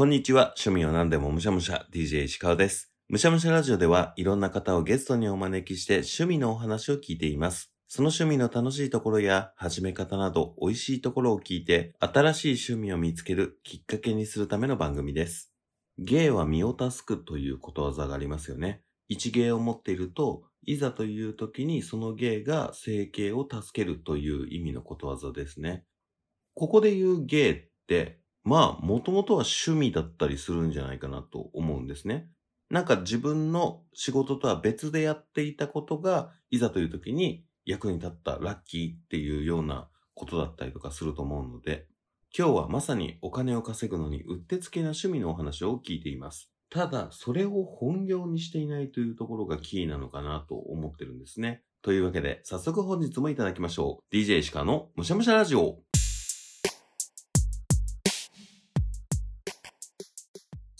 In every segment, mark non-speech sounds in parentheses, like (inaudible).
こんにちは。趣味を何でもむしゃむしゃ、DJ 石川です。むしゃむしゃラジオではいろんな方をゲストにお招きして趣味のお話を聞いています。その趣味の楽しいところや始め方など美味しいところを聞いて新しい趣味を見つけるきっかけにするための番組です。芸は身を助くということわざがありますよね。一芸を持っていると、いざという時にその芸が生計を助けるという意味のことわざですね。ここで言う芸って、まあ、もともとは趣味だったりするんじゃないかなと思うんですね。なんか自分の仕事とは別でやっていたことが、いざという時に役に立ったラッキーっていうようなことだったりとかすると思うので、今日はまさにお金を稼ぐのにうってつけな趣味のお話を聞いています。ただ、それを本業にしていないというところがキーなのかなと思ってるんですね。というわけで、早速本日もいただきましょう。DJ 石川のむしゃむしゃラジオ。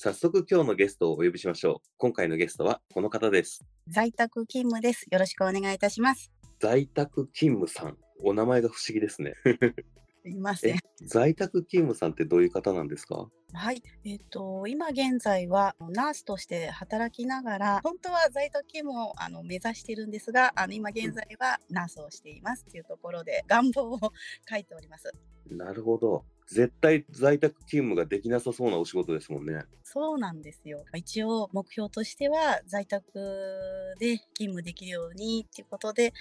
早速今日のゲストをお呼びしましょう。今回のゲストはこの方です。在宅勤務です。よろしくお願いいたします。在宅勤務さん。お名前が不思議ですね。す (laughs) いませえん。、在宅勤務さんってどういう方なんですか？はい。えっ、と、今現在はナースとして働きながら、本当は在宅勤務をあの目指しているんですが、あの今現在はナースをしていますっていうところで願望を書いております。なるほど。絶対在宅勤務ができなさそうなお仕事ですもんね。そうなんですよ。一応目標としては在宅で勤務できるようにっていうことで、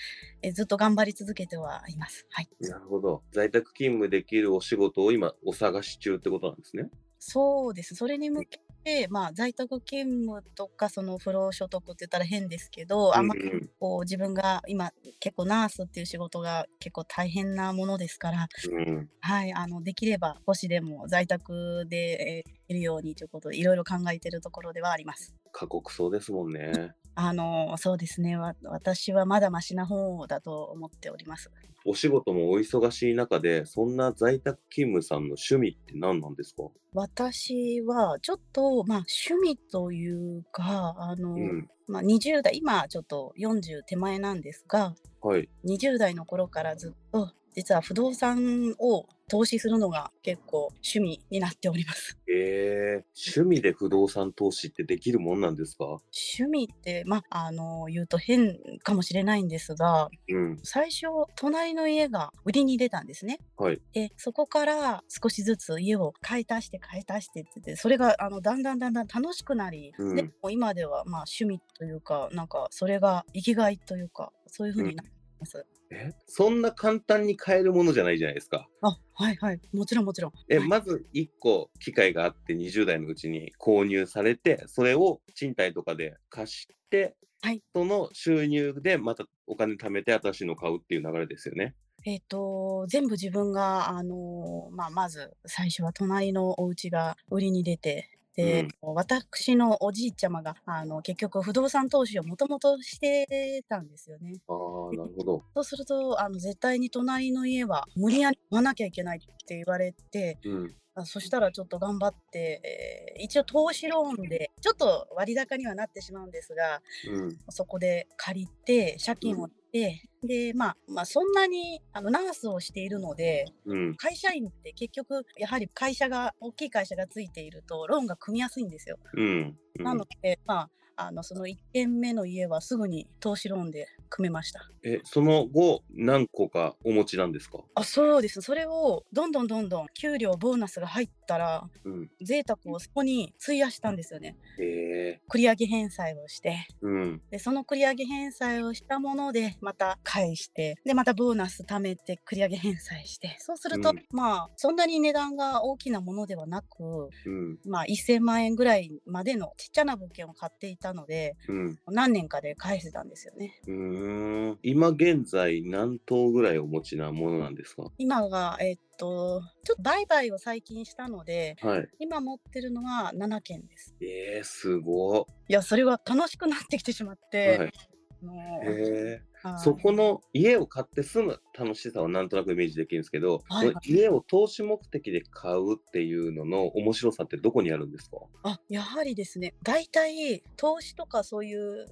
えずっと頑張り続けてはいます。はい。なるほど。在宅勤務できるお仕事を今お探し中ってことなんですね。そうです。それに向けて、まあ、在宅勤務とか、その不労所得って言ったら変ですけど、あんうんうんこう自分が今結構ナースっていう仕事が結構大変なものですから、うん、はい、あのできれば少しでも在宅で、えーいるようにということでいろいろ考えているところではあります。過酷そうですもんね。あのそうですねわ私はまだマシな方だと思っております。お仕事もお忙しい中で、そんな在宅勤務さんの趣味って何なんですか？私はちょっと、まあ、趣味というかあの、うん。まあ、20代今ちょっと40手前なんですがはい。20代の頃からずっと実は不動産を投資するのが結構趣味になっております。えー、趣味で不動産投資ってできるもんなんですか？趣味って、まあ、あの言うと変かもしれないんですがうん。最初隣の家が売りに出たんですね。はい。でそこから少しずつ家を買い足して買い足してっててそれがあのだんだんだんだん楽しくなり、うんで今ではまあ趣味というかなんかそれが生きがいというかそういうふうになってます。え、そんな簡単に買えるものじゃないじゃないですか。あはいはいもちろんもちろん。え、はいまず1個機会があって20代のうちに購入されて、それを賃貸とかで貸して、はいその収入でまたお金貯めて新しいのを買うっていう流れですよね。えっ、と全部自分があのまあまず最初は隣のお家が売りに出て。で、私のおじいちゃまがあの結局不動産投資をもともとしてたんですよね。ああ、なるほど。そうするとあの絶対に隣の家は無理やり買わなきゃいけないって言われてうん。あそしたらちょっと頑張って、えー一応投資ローンでちょっと割高にはなってしまうんですがうん。そこで借りて借金をして、でまあまあそんなにあのナースをしているのでうん。会社員って結局やはり会社が大きい会社がついているとローンが組みやすいんですよ。うん。なのでまああのその1軒目の家はすぐに投資ローンで組めました。え、その後、何個かお持ちなんですか？あそうですそれをどんどんどんどん給料ボーナスが入ったらうん。贅沢をそこに費やしたんですよねえ繰り上げ返済をしてー、うん。でその繰り上げ返済をしたものでまた返してでまたボーナス貯めて繰り上げ返済してそうすると、うんまあそんなに値段が大きなものではなくうん。まあ1000万円ぐらいまでのちっちゃな物件を買っていたのでうん。何年かで返せたんですよねうーん。今現在何棟ぐらいお持ちなものなんですか？今がえっとちょっと売買を最近したのではい。今持ってるのは7件です。えー、すごいや、それが楽しくなってきてしまっい。て、はい。あのそこの家を買って住む楽しさはなんとなくイメージできるんですけど、はいはい。家を投資目的で買うっていうのの面白さってどこにあるんですか？あやはりですね、大体投資とかそういう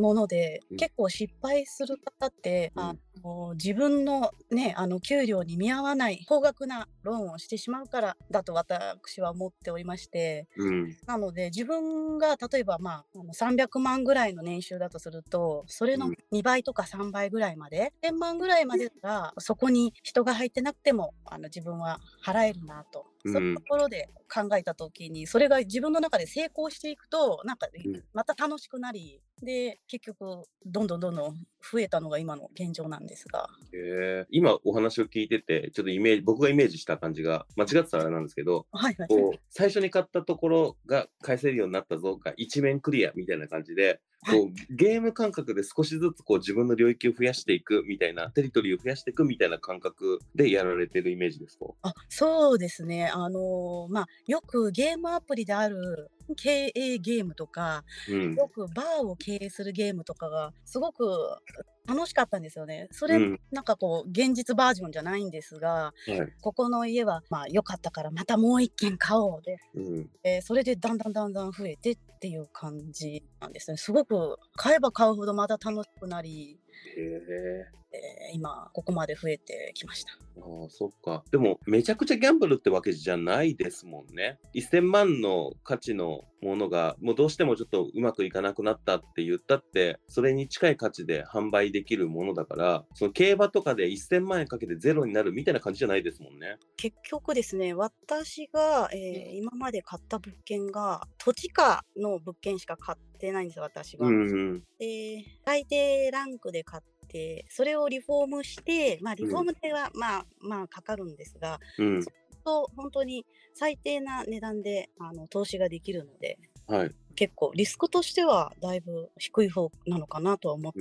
もので、うん。結構失敗する方って、うん。あの自分のね、あの給料に見合わない高額なローンをしてしまうからだと私は思っておりまして、うん。なので自分が例えばまああの300万ぐらいの年収だとすると、それのうん。2倍とか3倍ぐらいまで、1000万ぐらいまでだったら、そこに人が入ってなくても、あの自分は払えるなと。うんそういうところで考えたときに、それが自分の中で成功していくと、なんかうんまた楽しくなり、で、結局、どんどんどんどん増えたのが今の現状なんですが。へえ今お話を聞いてて、ちょっとイメージ、僕がイメージした感じが、間違ってたらあれなんですけど、はいはい。こう、最初に買ったところが返せるようになったぞが一面クリアみたいな感じで、こう、ゲーム感覚で少しずつこう自分の領域を増やしていくみたいな、テリトリーを増やしていくみたいな感覚でやられてるイメージですか？あそうですね。あのまあ、よくゲームアプリである経営ゲームとか、うん。よくバーを経営するゲームとかがすごく楽しかったんですよね。それ、うんなんかこう現実バージョンじゃないんですが、はい。ここの家はまあ良かったからまたもう一軒買おうで、うん。えーそれでだんだんだんだん増えてっていう感じなんですね。すごく買えば買うほどまた楽しくなり、へえ。えー今ここまで増えてきました。ああ、そっか。でも、めちゃくちゃギャンブルってわけじゃないですもんね。1000万の価値のものが、もうどうしてもちょっとうまくいかなくなったって言ったって、それに近い価値で販売できるものだから、その競馬とかで1000万円かけてゼロになるみたいな感じじゃないですもんね。結局ですね、私が、えー今まで買った物件が、土地価の物件しか買ってないんですよ、私が。うんうん。で、最低ランクで買って、それをリフォームして、まあ、リフォーム代は、まあ、まあ、かかるんですが、うん。と本当に最低な値段であの投資ができるので、はい。結構リスクとしてはだいぶ低い方なのかなとは思って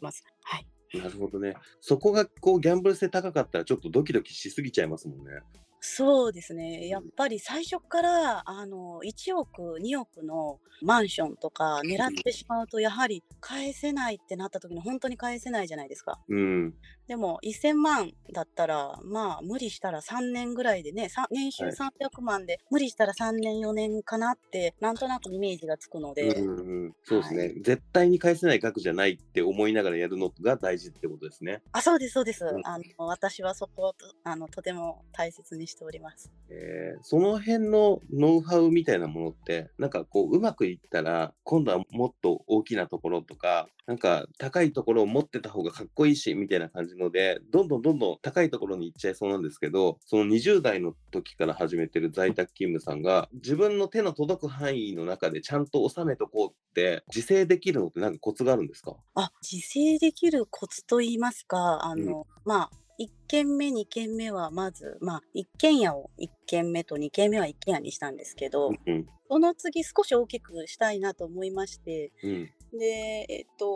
ます。はい。なるほどね。そこがこうギャンブル性高かったらちょっとドキドキしすぎちゃいますもんね。そうですね。やっぱり最初から、あの、1億、2億のマンションとか狙ってしまうと、やはり返せないってなった時に本当に返せないじゃないですか。うん。でも、1000万だったら、まあ、無理したら3年ぐらいでね、さ年収はい300万で、無理したら3年、4年かなって、なんとなくイメージがつくので、うんうん、そうですね、絶対に返せない額じゃないって思いながらやるのが大事ってことですね。あ、そうです、そうです。うんあの、私はそこをと、あの、とても大切にしております。えーその辺のノウハウみたいなものって、なんかこう、うまくいったら、今度はもっと大きなところとか、なんか高いところを持ってた方がかっこいいし、みたいな感じので、どんどんどんどん高いところに行っちゃいそうなんですけど、その20代の時から始めてる在宅勤務さんが、自分の手の届く範囲の中でちゃんと収めとこうって、自制できるのってなんかコツがあるんですか？あ、自制できるコツと言いますか、あの、まあ、1軒目、2軒目はまず、まあ、一軒家を1軒目と2軒目は一軒家にしたんですけど、うん。その次少し大きくしたいなと思いまして、うん。で、えっと、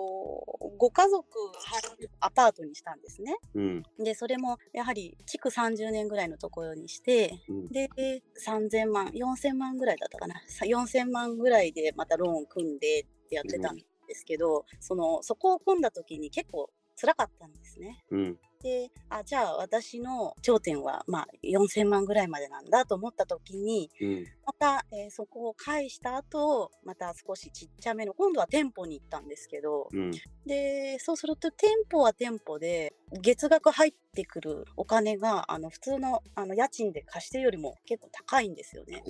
ご家族入るアパートにしたんですね。うん。で、それもやはり築30年ぐらいのところにして、うん。で、3000万、4000万ぐらいだったかな。さ4000万ぐらいでまたローン組んでってやってたんですけど、その、そこを組んだ時に結構辛かったんですね。うん。で、あ、じゃあ私の頂点はまあ4000万ぐらいまでなんだと思った時に、うん。また、えーそこを返した後、また少しちっちゃめの、今度は店舗に行ったんですけど、うん。で、そうすると店舗は店舗で、月額入ってくるお金が、あの、普通の、あの、家賃で貸してるよりも結構高いんですよね。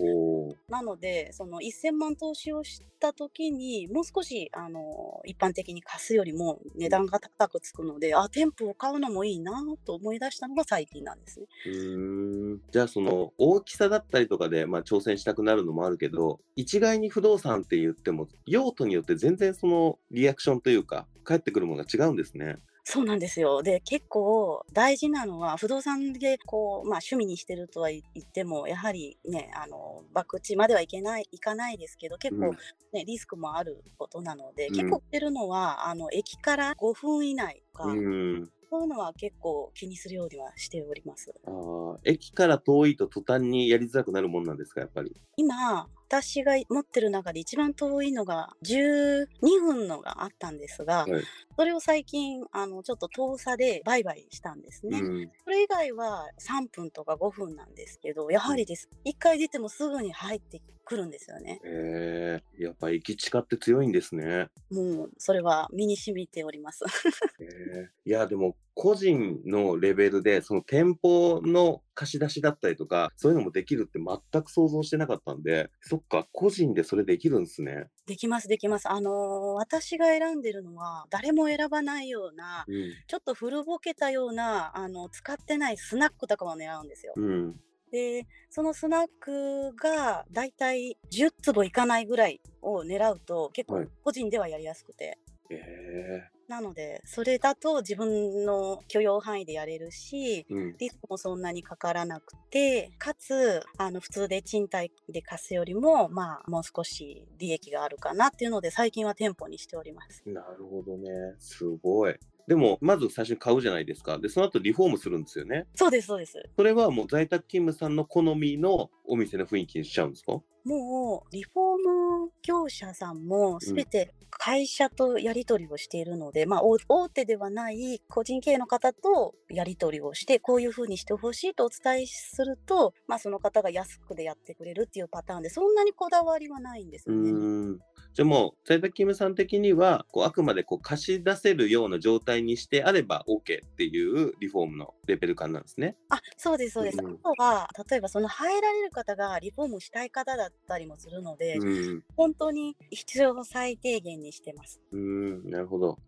なので、その1000万投資をした時に、もう少し、あの、一般的に貸すよりも値段が高くつくので、あ、店舗を買うのもいいなと思い出したのが最近なんですね。うーんじゃあその大きさだったりとかで、まあ、挑戦したくなるのもあるけど一概に不動産って言っても用途によって全然そのリアクションというか返ってくるものが違うんですね。そうなんですよ。で、結構大事なのは、不動産でこう、まあ趣味にしてるとは言っても、やはりね、あの、博打まではいけない、いかないですけど、結構うんね、リスクもあることなので、うん結構言ってるのは、あの、駅から5分以内とか、うんそういうのは結構気にするようにはしております。あー駅から遠いと途端にやりづらくなるもんなんですかやっぱり？今、私が持ってる中で一番遠いのが12分のがあったんですが、はいそれを最近、あの、ちょっと遠さで売買したんですね。うんそれ以外は3分とか5分なんですけど、やはりです。1回出てもすぐに入ってくるんですよね。えー、やっぱ駅地下って強いんですね。もう、それは身に染みております。(laughs) えーいやでも個人のレベルで、その店舗の貸し出しだったりとか、そういうのもできるって全く想像してなかったんで、そっか、個人でそれできるんですね。できますできます。あの、私が選んでるのは、誰も選ばないような、うん。ちょっと古ぼけたような、あの、使ってないスナックとかも狙うんですよ。うん。で、そのスナックがだいたい10坪いかないぐらいを狙うと、結構はい個人ではやりやすくて。ええなので、それだと自分の許容範囲でやれるし、うん。リスクもそんなにかからなくて、かつ、あの、普通で賃貸で貸すよりも、まあ、もう少し利益があるかなっていうので、最近は店舗にしております。なるほどね。すごい。でも、まず最初に買うじゃないですか。で、その後リフォームするんですよね。そうです、そうです。それはもう在宅勤務さんの好みのお店の雰囲気にしちゃうんですか？もう、リフォーム業者さんもすべて会社とやり取りをしているので、まあ、大大手ではない個人経営の方とやり取りをして、こういうふうにしてほしいとお伝えすると、まあ、その方が安くでやってくれるっていうパターンで、そんなにこだわりはないんですうよね。じゃあもう、在宅勤務さん的には、こうあくまでこう貸し出せるような状態にしてあれば OK っていうリフォームのレベル感なんですね。あ、そうです、そうです。うんあとは、例えばその入られる方がリフォームしたい方だったりもするので、うん。本当に必要最低限にしてます。うーん、なるほど。はい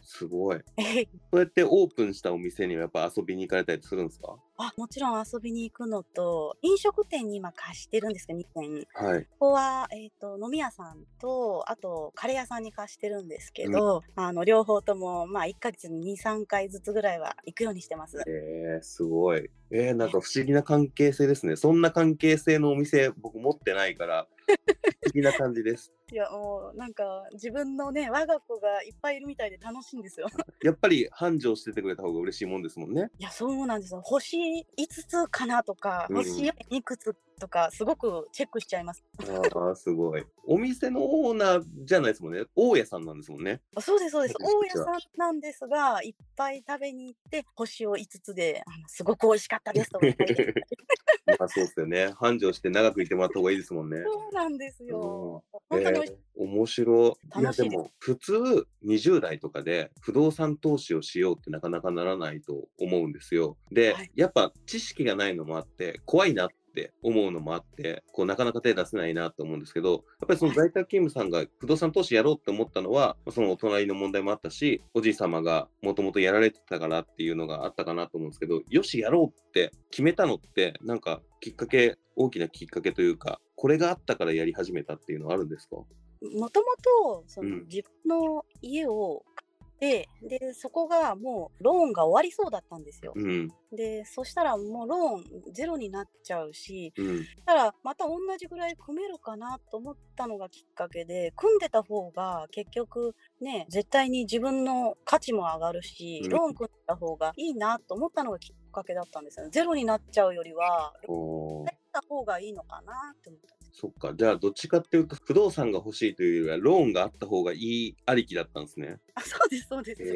すごい。(laughs) そうやってオープンしたお店にはやっぱ遊びに行かれたりするんですか？あ、もちろん遊びに行くのと、飲食店に今貸してるんですけど、2店。はい。ここは、えっ、と、飲み屋さんと、あと、カレー屋さんに貸してるんですけど、あの、両方とも、まあ、1ヶ月に2、3回ずつぐらいは行くようにしてます。えー、すごい。えー、なんか不思議な関係性ですね。そんな関係性のお店、僕持ってないから、不思議な感じです。いや、もう、なんか、自分のね、我が子がいっぱいいるみたいで楽しいんですよ。やっぱり繁盛しててくれた方が嬉しいもんですもんね。いや、そうなんですよ。星5つかなとか、うん星いくつとか、すごくチェックしちゃいます。ああ、すごい。お店のオーナーじゃないですもんね。大家さんなんですもんね。あそうです、そうです。大家さんなんですが、いっぱい食べに行って、星を5つで、あのすごく美味しかったですと (laughs) まあそうですよね。繁盛して長くいてもらった方がいいですもんね。そうなんですよ。え本当に美味しい。ー面白い。いやでも普通20代とかで不動産投資をしようってなかなかならないと思うんですよ。で、はいやっぱ知識がないのもあって怖いなって思うのもあってこうなかなか手出せないなと思うんですけどやっぱりその在宅勤務さんが不動産投資やろうって思ったのはそのお隣の問題もあったしおじい様がもともとやられてたからっていうのがあったかなと思うんですけどよしやろうって決めたのってなんかきっかけ大きなきっかけというかこれがあったからやり始めたっていうのはあるんですか？もともと、自分の家をて、で、そこがもうローンが終わりそうだったんですよ。うん。で、そしたらもうローンゼロになっちゃうし、うん。たらまた同じぐらい組めるかなと思ったのがきっかけで組んでた方が結局ね絶対に自分の価値も上がるし、うん。ローン組んでた方がいいなと思ったのがきっかけだったんですよ。ねゼロになっちゃうよりはた方がいいのかなって思ったそっか。じゃあ、どっちかっていうと、不動産が欲しいというよりは、ローンがあった方がいいありきだったんですね。あそうですそうです、へ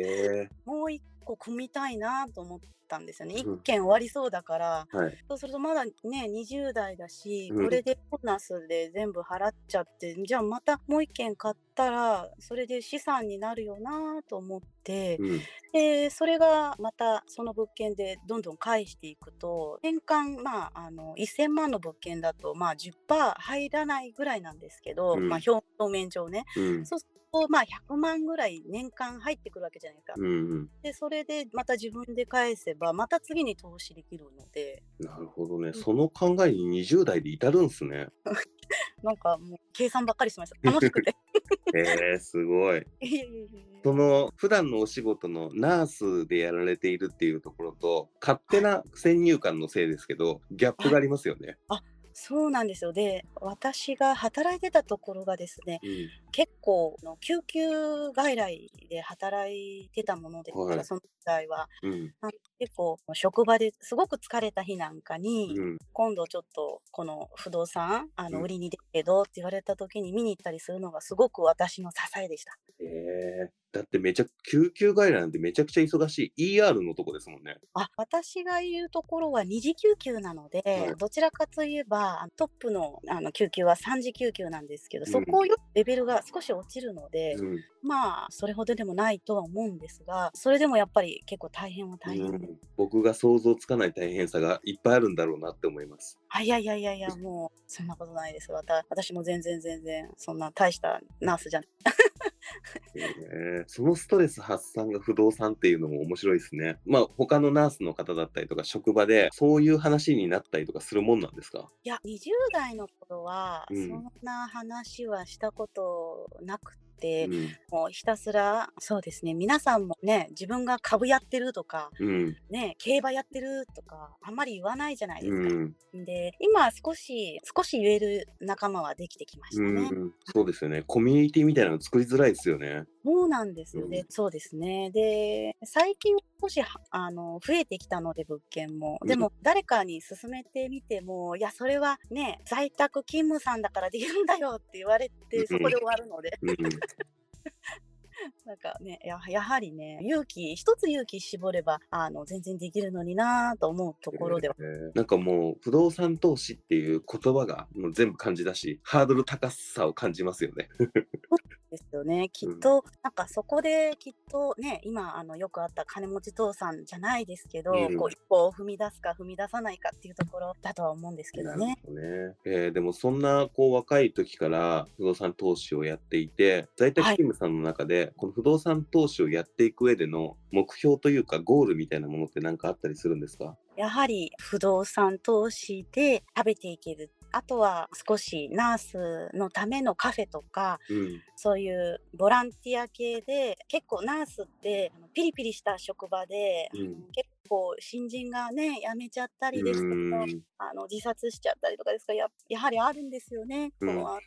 え。もう一個組みたいなと思ったんですよね一うん件終わりそうだから、はい。そうするとまだね20代だし、うんこれでボーナスで全部払っちゃってじゃあまたもう一軒買ったらそれで資産になるよなと思って、うん。でそれがまたその物件でどんどん返していくと年間まああの1000万の物件だとまあ10%入らないぐらいなんですけど、うんまあ表面上ねうん。そうするとまあ100万ぐらい年間入ってくるわけじゃないですか。うんうん。でそれでまた自分で返せばまた次に投資できるので。なるほどね。その考えに20代で至るんすね。(laughs) なんかもう計算ばっかりしました。楽しくて。へ (laughs) え、すごい。その、普段のお仕事のナースでやられているっていうところと、勝手な先入観のせいですけど、ギャップがありますよね。そうなんですよ。で、私が働いてたところがですね、うん。結構の救急外来で働いてたものですから、はいその時代は。うん。結構職場ですごく疲れた日なんかに、うん。今度ちょっとこの不動産あうんの売りに出るけどって言われた時に見に行ったりするのがすごく私の支えでした。へえ。だってめちゃ、救急外来なんてめちゃくちゃ忙しい。ER のとこですもんね。あ私がいるところは二次救急なので、はい。どちらかといえばトップのあの救急は三次救急なんですけど、うん。そこよりレベルが少し落ちるので、うん。まあそれほどでもないとは思うんですがそれでもやっぱり結構大変は大変で、うん。僕が想像つかない大変さがいっぱいあるんだろうなって思います。あいやいやいやいやもうそんなことないです。私も全然全然そんな大したナースじゃないえー。そのストレス発散が不動産っていうのも面白いですね。まあ他のナースの方だったりとか職場でそういう話になったりとかするもんなんですか？いや20代の頃はうん。そんな話はしたことなくうて、ん。もうひたすらそうですね皆さんもね自分が株やってるとかうん。ね競馬やってるとかあんまり言わないじゃないですか。うん。で今少し少し言える仲間はできてきましたうね。ん。そうですよね。コミュニティみたいなの作りづらいですよね。そうなんですよね。うんそうですね。で、最近少しはあの増えてきたので、物件も。でも、誰かに勧めてみても、いや、それはね、在宅勤務さんだからできるんだよって言われて、うんそこで終わるので、うん。(laughs) なんかね、ややはりね、勇気、一つ勇気絞れば、あの、全然できるのになぁと思うところでは。えーなんかもう不動産投資っていう言葉がもう全部感じだし、ハードル高さを感じますよね。(laughs) ですよね。きっうんと、なんかそこできっとね、今、あの、よくあった金持ち父さんじゃないですけど、うんこう、一歩を踏み出すか踏み出さないかっていうところだとは思うんですけどね。どね。えーでもそんなこう若い時から不動産投資をやっていて、在宅勤務さんの中で、この不動産投資をやっていく上での目標というかゴールみたいなものって何かあったりするんですか？やはり不動産投資で食べていける。あとは少しナースのためのカフェとか、うん。そういうボランティア系で、結構ナースってピリピリした職場で、うん。結構新人がね、辞めちゃったりですとか、うんあの自殺しちゃったりとかですかややはりあるんですよね。こ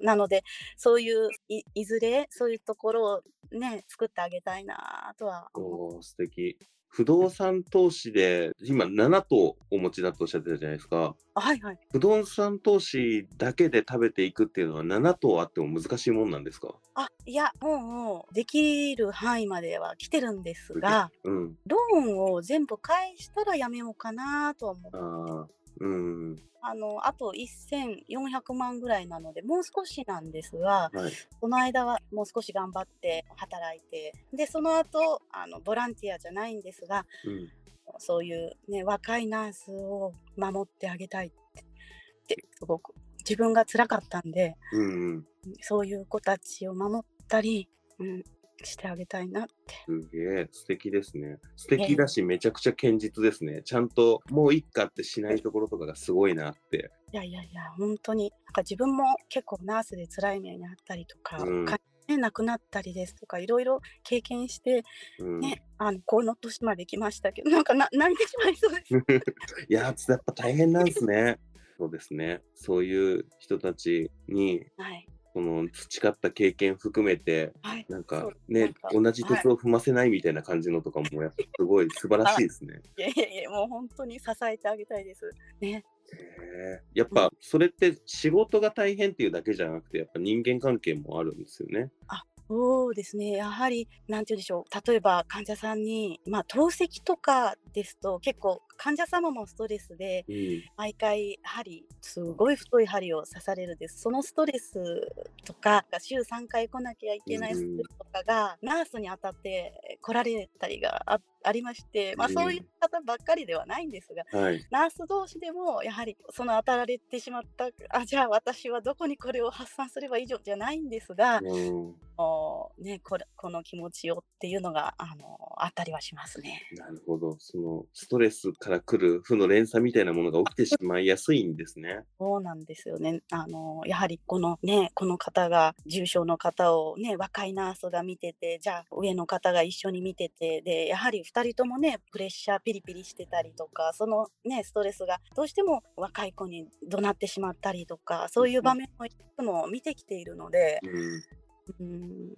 うなのでそういういいずれそういうところをね作ってあげたいなとは思うおー素敵。不動産投資で今7棟お持ちだとおっしゃってたじゃないですか。はいはい。不動産投資だけで食べていくっていうのは7棟あっても難しいもんなんですか？あいやもうもうできる範囲までは来てるんですがうん。ローンを全部返したらやめようかなとは思う。ああ。うん。あのあと1400万ぐらいなのでもう少しなんですがはい。その間はもう少し頑張って働いてでその後あのボランティアじゃないんですがうん。そういう、ね、若いナースを守ってあげたいってすごく自分が辛かったんでうんうん。そういう子たちを守ったり、うん、してあげたいなって。すげえ、素敵ですね。素敵だし、めちゃくちゃ堅実ですね。ちゃんと、もういっかってしないところとかがすごいなって。いやいやいや本当になんか自分も結構ナースで辛い目にあったりとか、うんね、亡くなったりですとかいろいろ経験して、うん。ねあのこの年まで来ましたけど (laughs) なんかな泣いてしまいそうです。(laughs) いやー、やっぱ大変なんですね。そうですね。そういう人たちに、はいこの培った経験含めて、はい、なんかね同じ鉄を踏ませないみたいな感じのとかも、やっぱすごい素晴らしいですね。(laughs) いやいやいやもう本当に支えてあげたいです。ねやっぱそれって仕事が大変っていうだけじゃなくて、やっぱ人間関係もあるんですよね。そうですね。やはり、なんて言うんでしょう。例えば患者さんに、まあ、透析とかですと、結構患者様もストレスで、うん。毎回針、すごい太い針を刺されるです。そのストレスとか、週3回来なきゃいけないストレスとかが、ナースに当たって来られたりがあありまして、まあ、うんそういう方ばっかりではないんですが、はい。ナース同士でもやはりその当たられてしまったあじゃあ私はどこにこれを発散すればいいじゃじゃないんですが、うん。おね、これこの気持ちをっていうのがあのあったりはしますね。なるほど。そのストレスから来る負の連鎖みたいなものが起きてしまいやすいんですね。(laughs) そうなんですよね。あのやはりこのねこの方が重症の方をね若いナースが見ててじゃあ上の方が一緒に見ててでやはり2人ともねプレッシャーピリピリしてたりとかそのねストレスがどうしても若い子に怒鳴ってしまったりとかそういう場面をいつも見てきているので、うん。うん、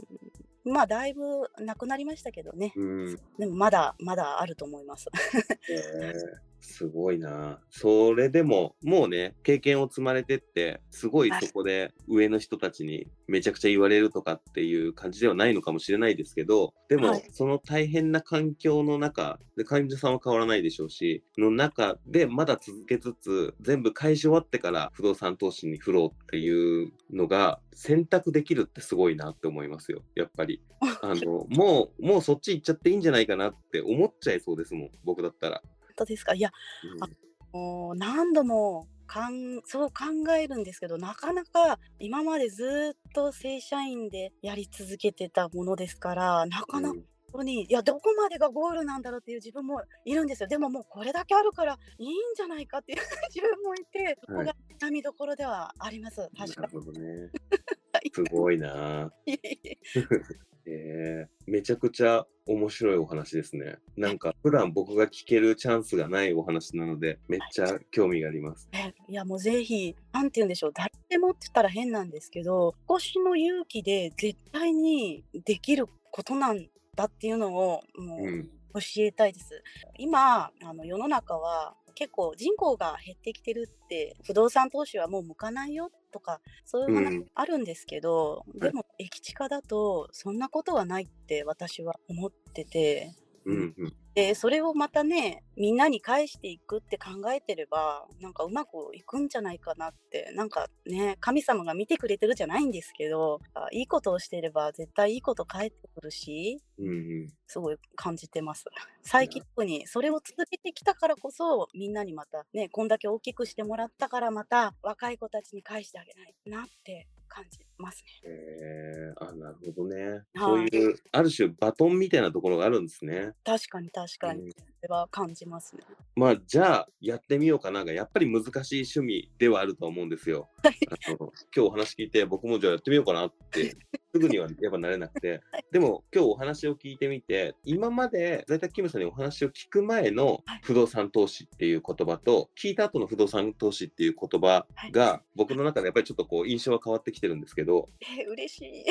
まあだいぶなくなりましたけどね。うん。でもまだまだあると思います。(laughs) えーすごいな。それでも、もうね、経験を積まれてって、すごいそこで上の人たちにめちゃくちゃ言われるとかっていう感じではないのかもしれないですけど、でも、はいその大変な環境の中、で、患者さんは変わらないでしょうし、の中でまだ続けつつ、全部返し終わってから不動産投資に振ろうっていうのが選択できるってすごいなって思いますよ、やっぱり。(laughs) あの、もう、もうそっち行っちゃっていいんじゃないかなって思っちゃいそうですもん、僕だったら。本当ですか？いやうん。あもう何度もかんそう考えるんですけどなかなか今までずっと正社員でやり続けてたものですからなかなかうんいやどこまでがゴールなんだろうっていう自分もいるんですよ。でももうこれだけあるからいいんじゃないかっていう自分もいて (laughs) そこはいが痛みどころではあります。確かなるほどね。(laughs) にすごいな。(laughs) えー、めちゃくちゃ面白いお話ですね。なんか普段僕が聞けるチャンスがないお話なので、めっちゃ興味があります。えいやもうぜひなんて言うんでしょう誰でもって言ったら変なんですけど少しの勇気で絶対にできることなんだっていうのをもう、うん。教えたいです。今あの世の中は結構人口が減ってきてるって不動産投資はもう向かないよとかそういうう話ん。あるんですけど、はい。でも駅地下だとそんなことはないって私は思っててうん。うん。でそれをまたねみんなに返していくって考えてればなんかうまくいくんじゃないかなってなんかね神様が見てくれてるじゃないんですけどあいいことをしてれば絶対いいこと返ってくるしうん。うん。すごい感じてます。(laughs) 最近特にそれを続けてきたからこそみんなにまたねこんだけ大きくしてもらったからまた若い子たちに返してあげないなって感じますね。えー、あ、なるほどね。はいそういう、ある種バトンみたいなところがあるんですね。確かに確かに、うんそれは感じますね。まあ、じゃあ、やってみようかなが、やっぱり難しい趣味ではあると思うんですよ。あの今日お話聞いて、僕もじゃあやってみようかなって、すぐにはやっぱなれなくて。でも、今日お話を聞いてみて、今まで在宅勤務さんにお話を聞く前のはい。不動産投資っていう言葉と、聞いた後の不動産投資っていう言葉が、僕の中でやっぱりちょっとこう、印象は変わってきてるんですけど、えー嬉しい。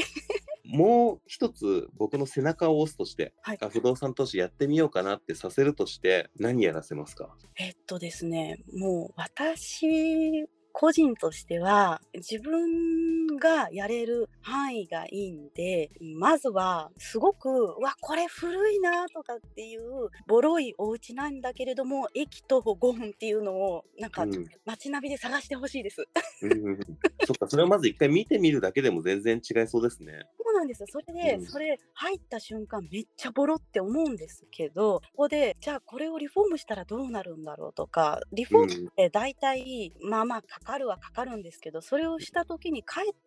もう一つ僕の背中を押すとして、はい。あ不動産投資やってみようかなってさせるとして、何やらせますか？えっとですねもう私個人としては自分がやれる範囲がいいんでまずはすごくうわこれ古いなとかっていうボロいお家なんだけれども駅徒歩5分っていうのをなんかうん街ナビで探してほしいです。うんうんうんそっか、それをまず一回見てみるだけでも全然違いそうですね。そうなんですよ。それで、うんそれ入った瞬間めっちゃボロって思うんですけど、ここでじゃあこれをリフォームしたらどうなるんだろうとか、リフォームって大体、まあまあかかるはかかるんですけど、それをした時に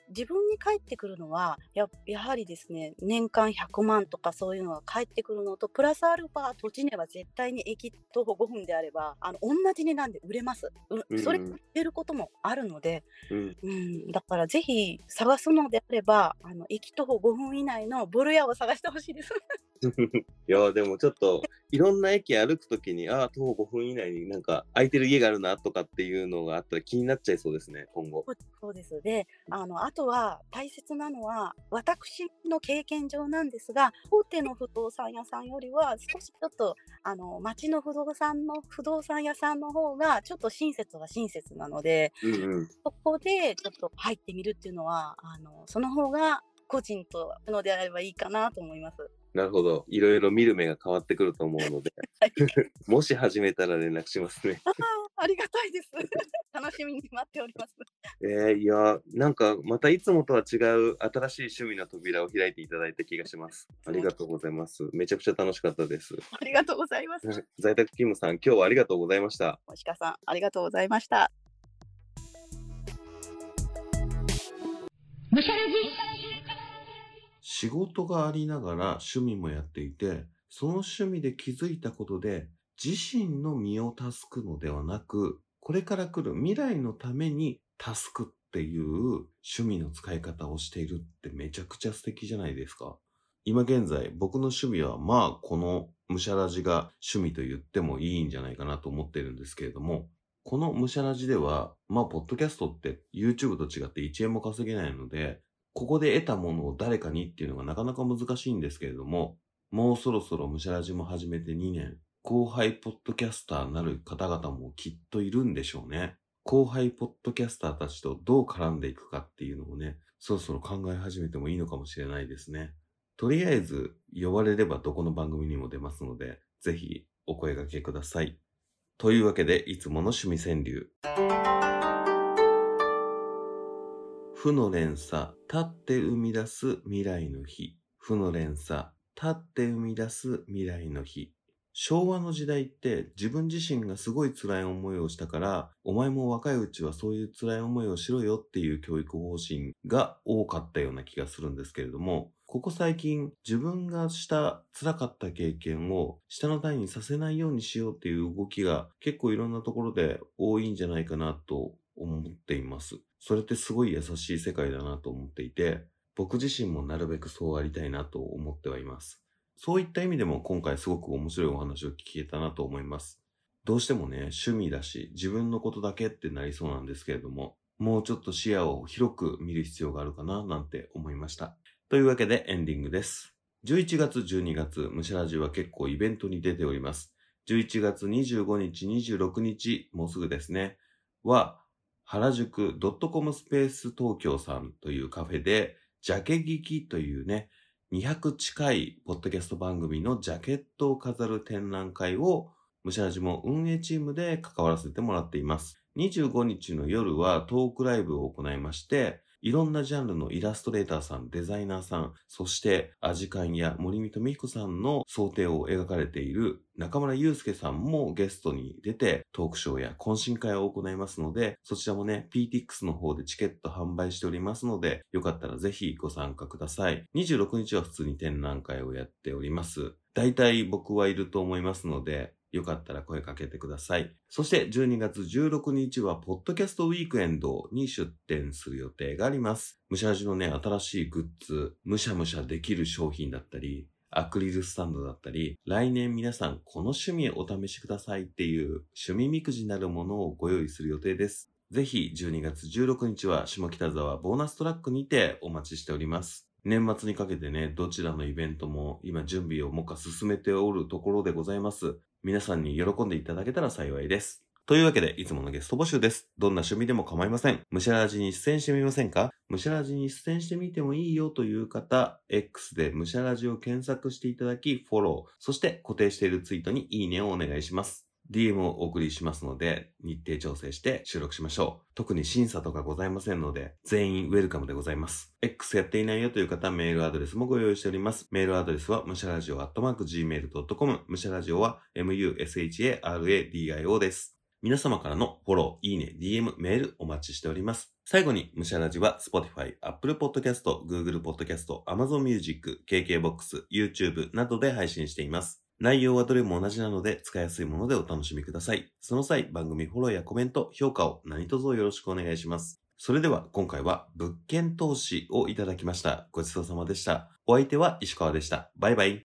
自分に返ってくるのはややはりですね、年間100万とかそういうのが返ってくるのと、プラスアルファ土地には絶対に駅徒歩5分であれば、あの同じ値段で売れます。ううんそれ売れることもあるので、うん、うん、だからぜひ探すのであれば、あの駅徒歩5分以内のボル屋を探してほしいです。(laughs) いや、でもちょっと、いろんな駅歩くときに、ああ、徒歩5分以内になんか空いてる家があるなとかっていうのがあったら気になっちゃいそうですね、今後。そうです。で、あの、あとは大切なのは、私の経験上なんですが、大手の不動産屋さんよりは、少しちょっと、あの、町の不動産の、不動産屋さんの方が、ちょっと親切は親切なので、うんうん。そこでちょっと入ってみるっていうのは、あの、その方が個人とのであればいいかなと思います。なるほど。いろいろ見る目が変わってくると思うので、はい (laughs) もし始めたら連絡しますね。ああ、ありがたいです。(laughs) 楽しみに待っております。えー、いや、なんかまたいつもとは違う新しい趣味の扉を開いていただいた気がします。ありがとうございます。めちゃくちゃ楽しかったです。ありがとうございます。在宅勤務さん、今日はありがとうございました。もしかさん、ありがとうございました。むしゃらじ仕事がありながら趣味もやっていて、その趣味で気づいたことで、自身の身を助くのではなく、これから来る未来のために助くっていう趣味の使い方をしているってめちゃくちゃ素敵じゃないですか。今現在僕の趣味はまあこのむしゃらじが趣味と言ってもいいんじゃないかなと思ってるんですけれども、このむしゃらじでは、まあポッドキャストって YouTube と違って1円も稼げないので、ここで得たものを誰かにっていうのがなかなか難しいんですけれども、もうそろそろむしゃらじも始めて2年。後輩ポッドキャスターなる方々もきっといるんでしょうね。後輩ポッドキャスターたちとどう絡んでいくかっていうのをね、そろそろ考え始めてもいいのかもしれないですね。とりあえず、呼ばれればどこの番組にも出ますので、ぜひお声掛けください。というわけで、いつもの趣味川柳。負の連鎖、立って生み出す未来の日。負の連鎖、立って生み出す未来の日。昭和の時代って自分自身がすごい辛い思いをしたから、お前も若いうちはそういう辛い思いをしろよっていう教育方針が多かったような気がするんですけれども、ここ最近自分がした辛かった経験を下の代にさせないようにしようっていう動きが結構いろんなところで多いんじゃないかなと思っています。それってすごい優しい世界だなと思っていて、僕自身もなるべくそうありたいなと思ってはいます。そういった意味でも今回すごく面白いお話を聞けたなと思います。どうしてもね、趣味だし、自分のことだけってなりそうなんですけれども、もうちょっと視野を広く見る必要があるかななんて思いました。というわけでエンディングです。11月、12月、ムシャラジは結構イベントに出ております。11月25日、26日、もうすぐですね、は、原宿 .com スペース東京さんというカフェで、ジャケ聞きというね、200近いポッドキャスト番組のジャケットを飾る展覧会を、むしゃらじも運営チームで関わらせてもらっています。25日の夜はトークライブを行いまして、いろんなジャンルのイラストレーターさん、デザイナーさん、そしてアジカンや森見富彦さんの想定を描かれている中村祐介さんもゲストに出てトークショーや懇親会を行いますので、そちらもね、PTX の方でチケット販売しておりますので、よかったらぜひご参加ください。26日は普通に展覧会をやっております。大体僕はいると思いますので、よかったら声かけてください。そして12月16日は、ポッドキャストウィークエンドに出展する予定があります。むしゃじのね、新しいグッズ、むしゃむしゃできる商品だったり、アクリルスタンドだったり、来年皆さんこの趣味お試しくださいっていう趣味みくじなるものをご用意する予定です。ぜひ12月16日は下北沢ボーナストラックにてお待ちしております。年末にかけてね、どちらのイベントも今準備をもか進めておるところでございます。皆さんに喜んでいただけたら幸いです。というわけで、いつものゲスト募集です。どんな趣味でも構いません。むしゃらじに出演してみませんか？ムシャラジに出演してみてもいいよという方、X でムシャラジを検索していただき、フォロー、そして固定しているツイートにいいねをお願いします。DM をお送りしますので、日程調整して収録しましょう。特に審査とかございませんので、全員ウェルカムでございます。X やっていないよという方、メールアドレスもご用意しております。メールアドレスは、むしゃらじお gmail.com、むしゃらじおは musharadio です。皆様からのフォロー、いいね、DM、メールお待ちしております。最後に、むしゃらじは Spotify、Apple Podcast、Google Podcast、Amazon Music、KKBOX、YouTube などで配信しています。内容はどれも同じなので使いやすいものでお楽しみください。その際、番組フォローやコメント、評価を何卒よろしくお願いします。それでは今回は物件投資をいただきました。ごちそうさまでした。お相手は石川でした。バイバイ。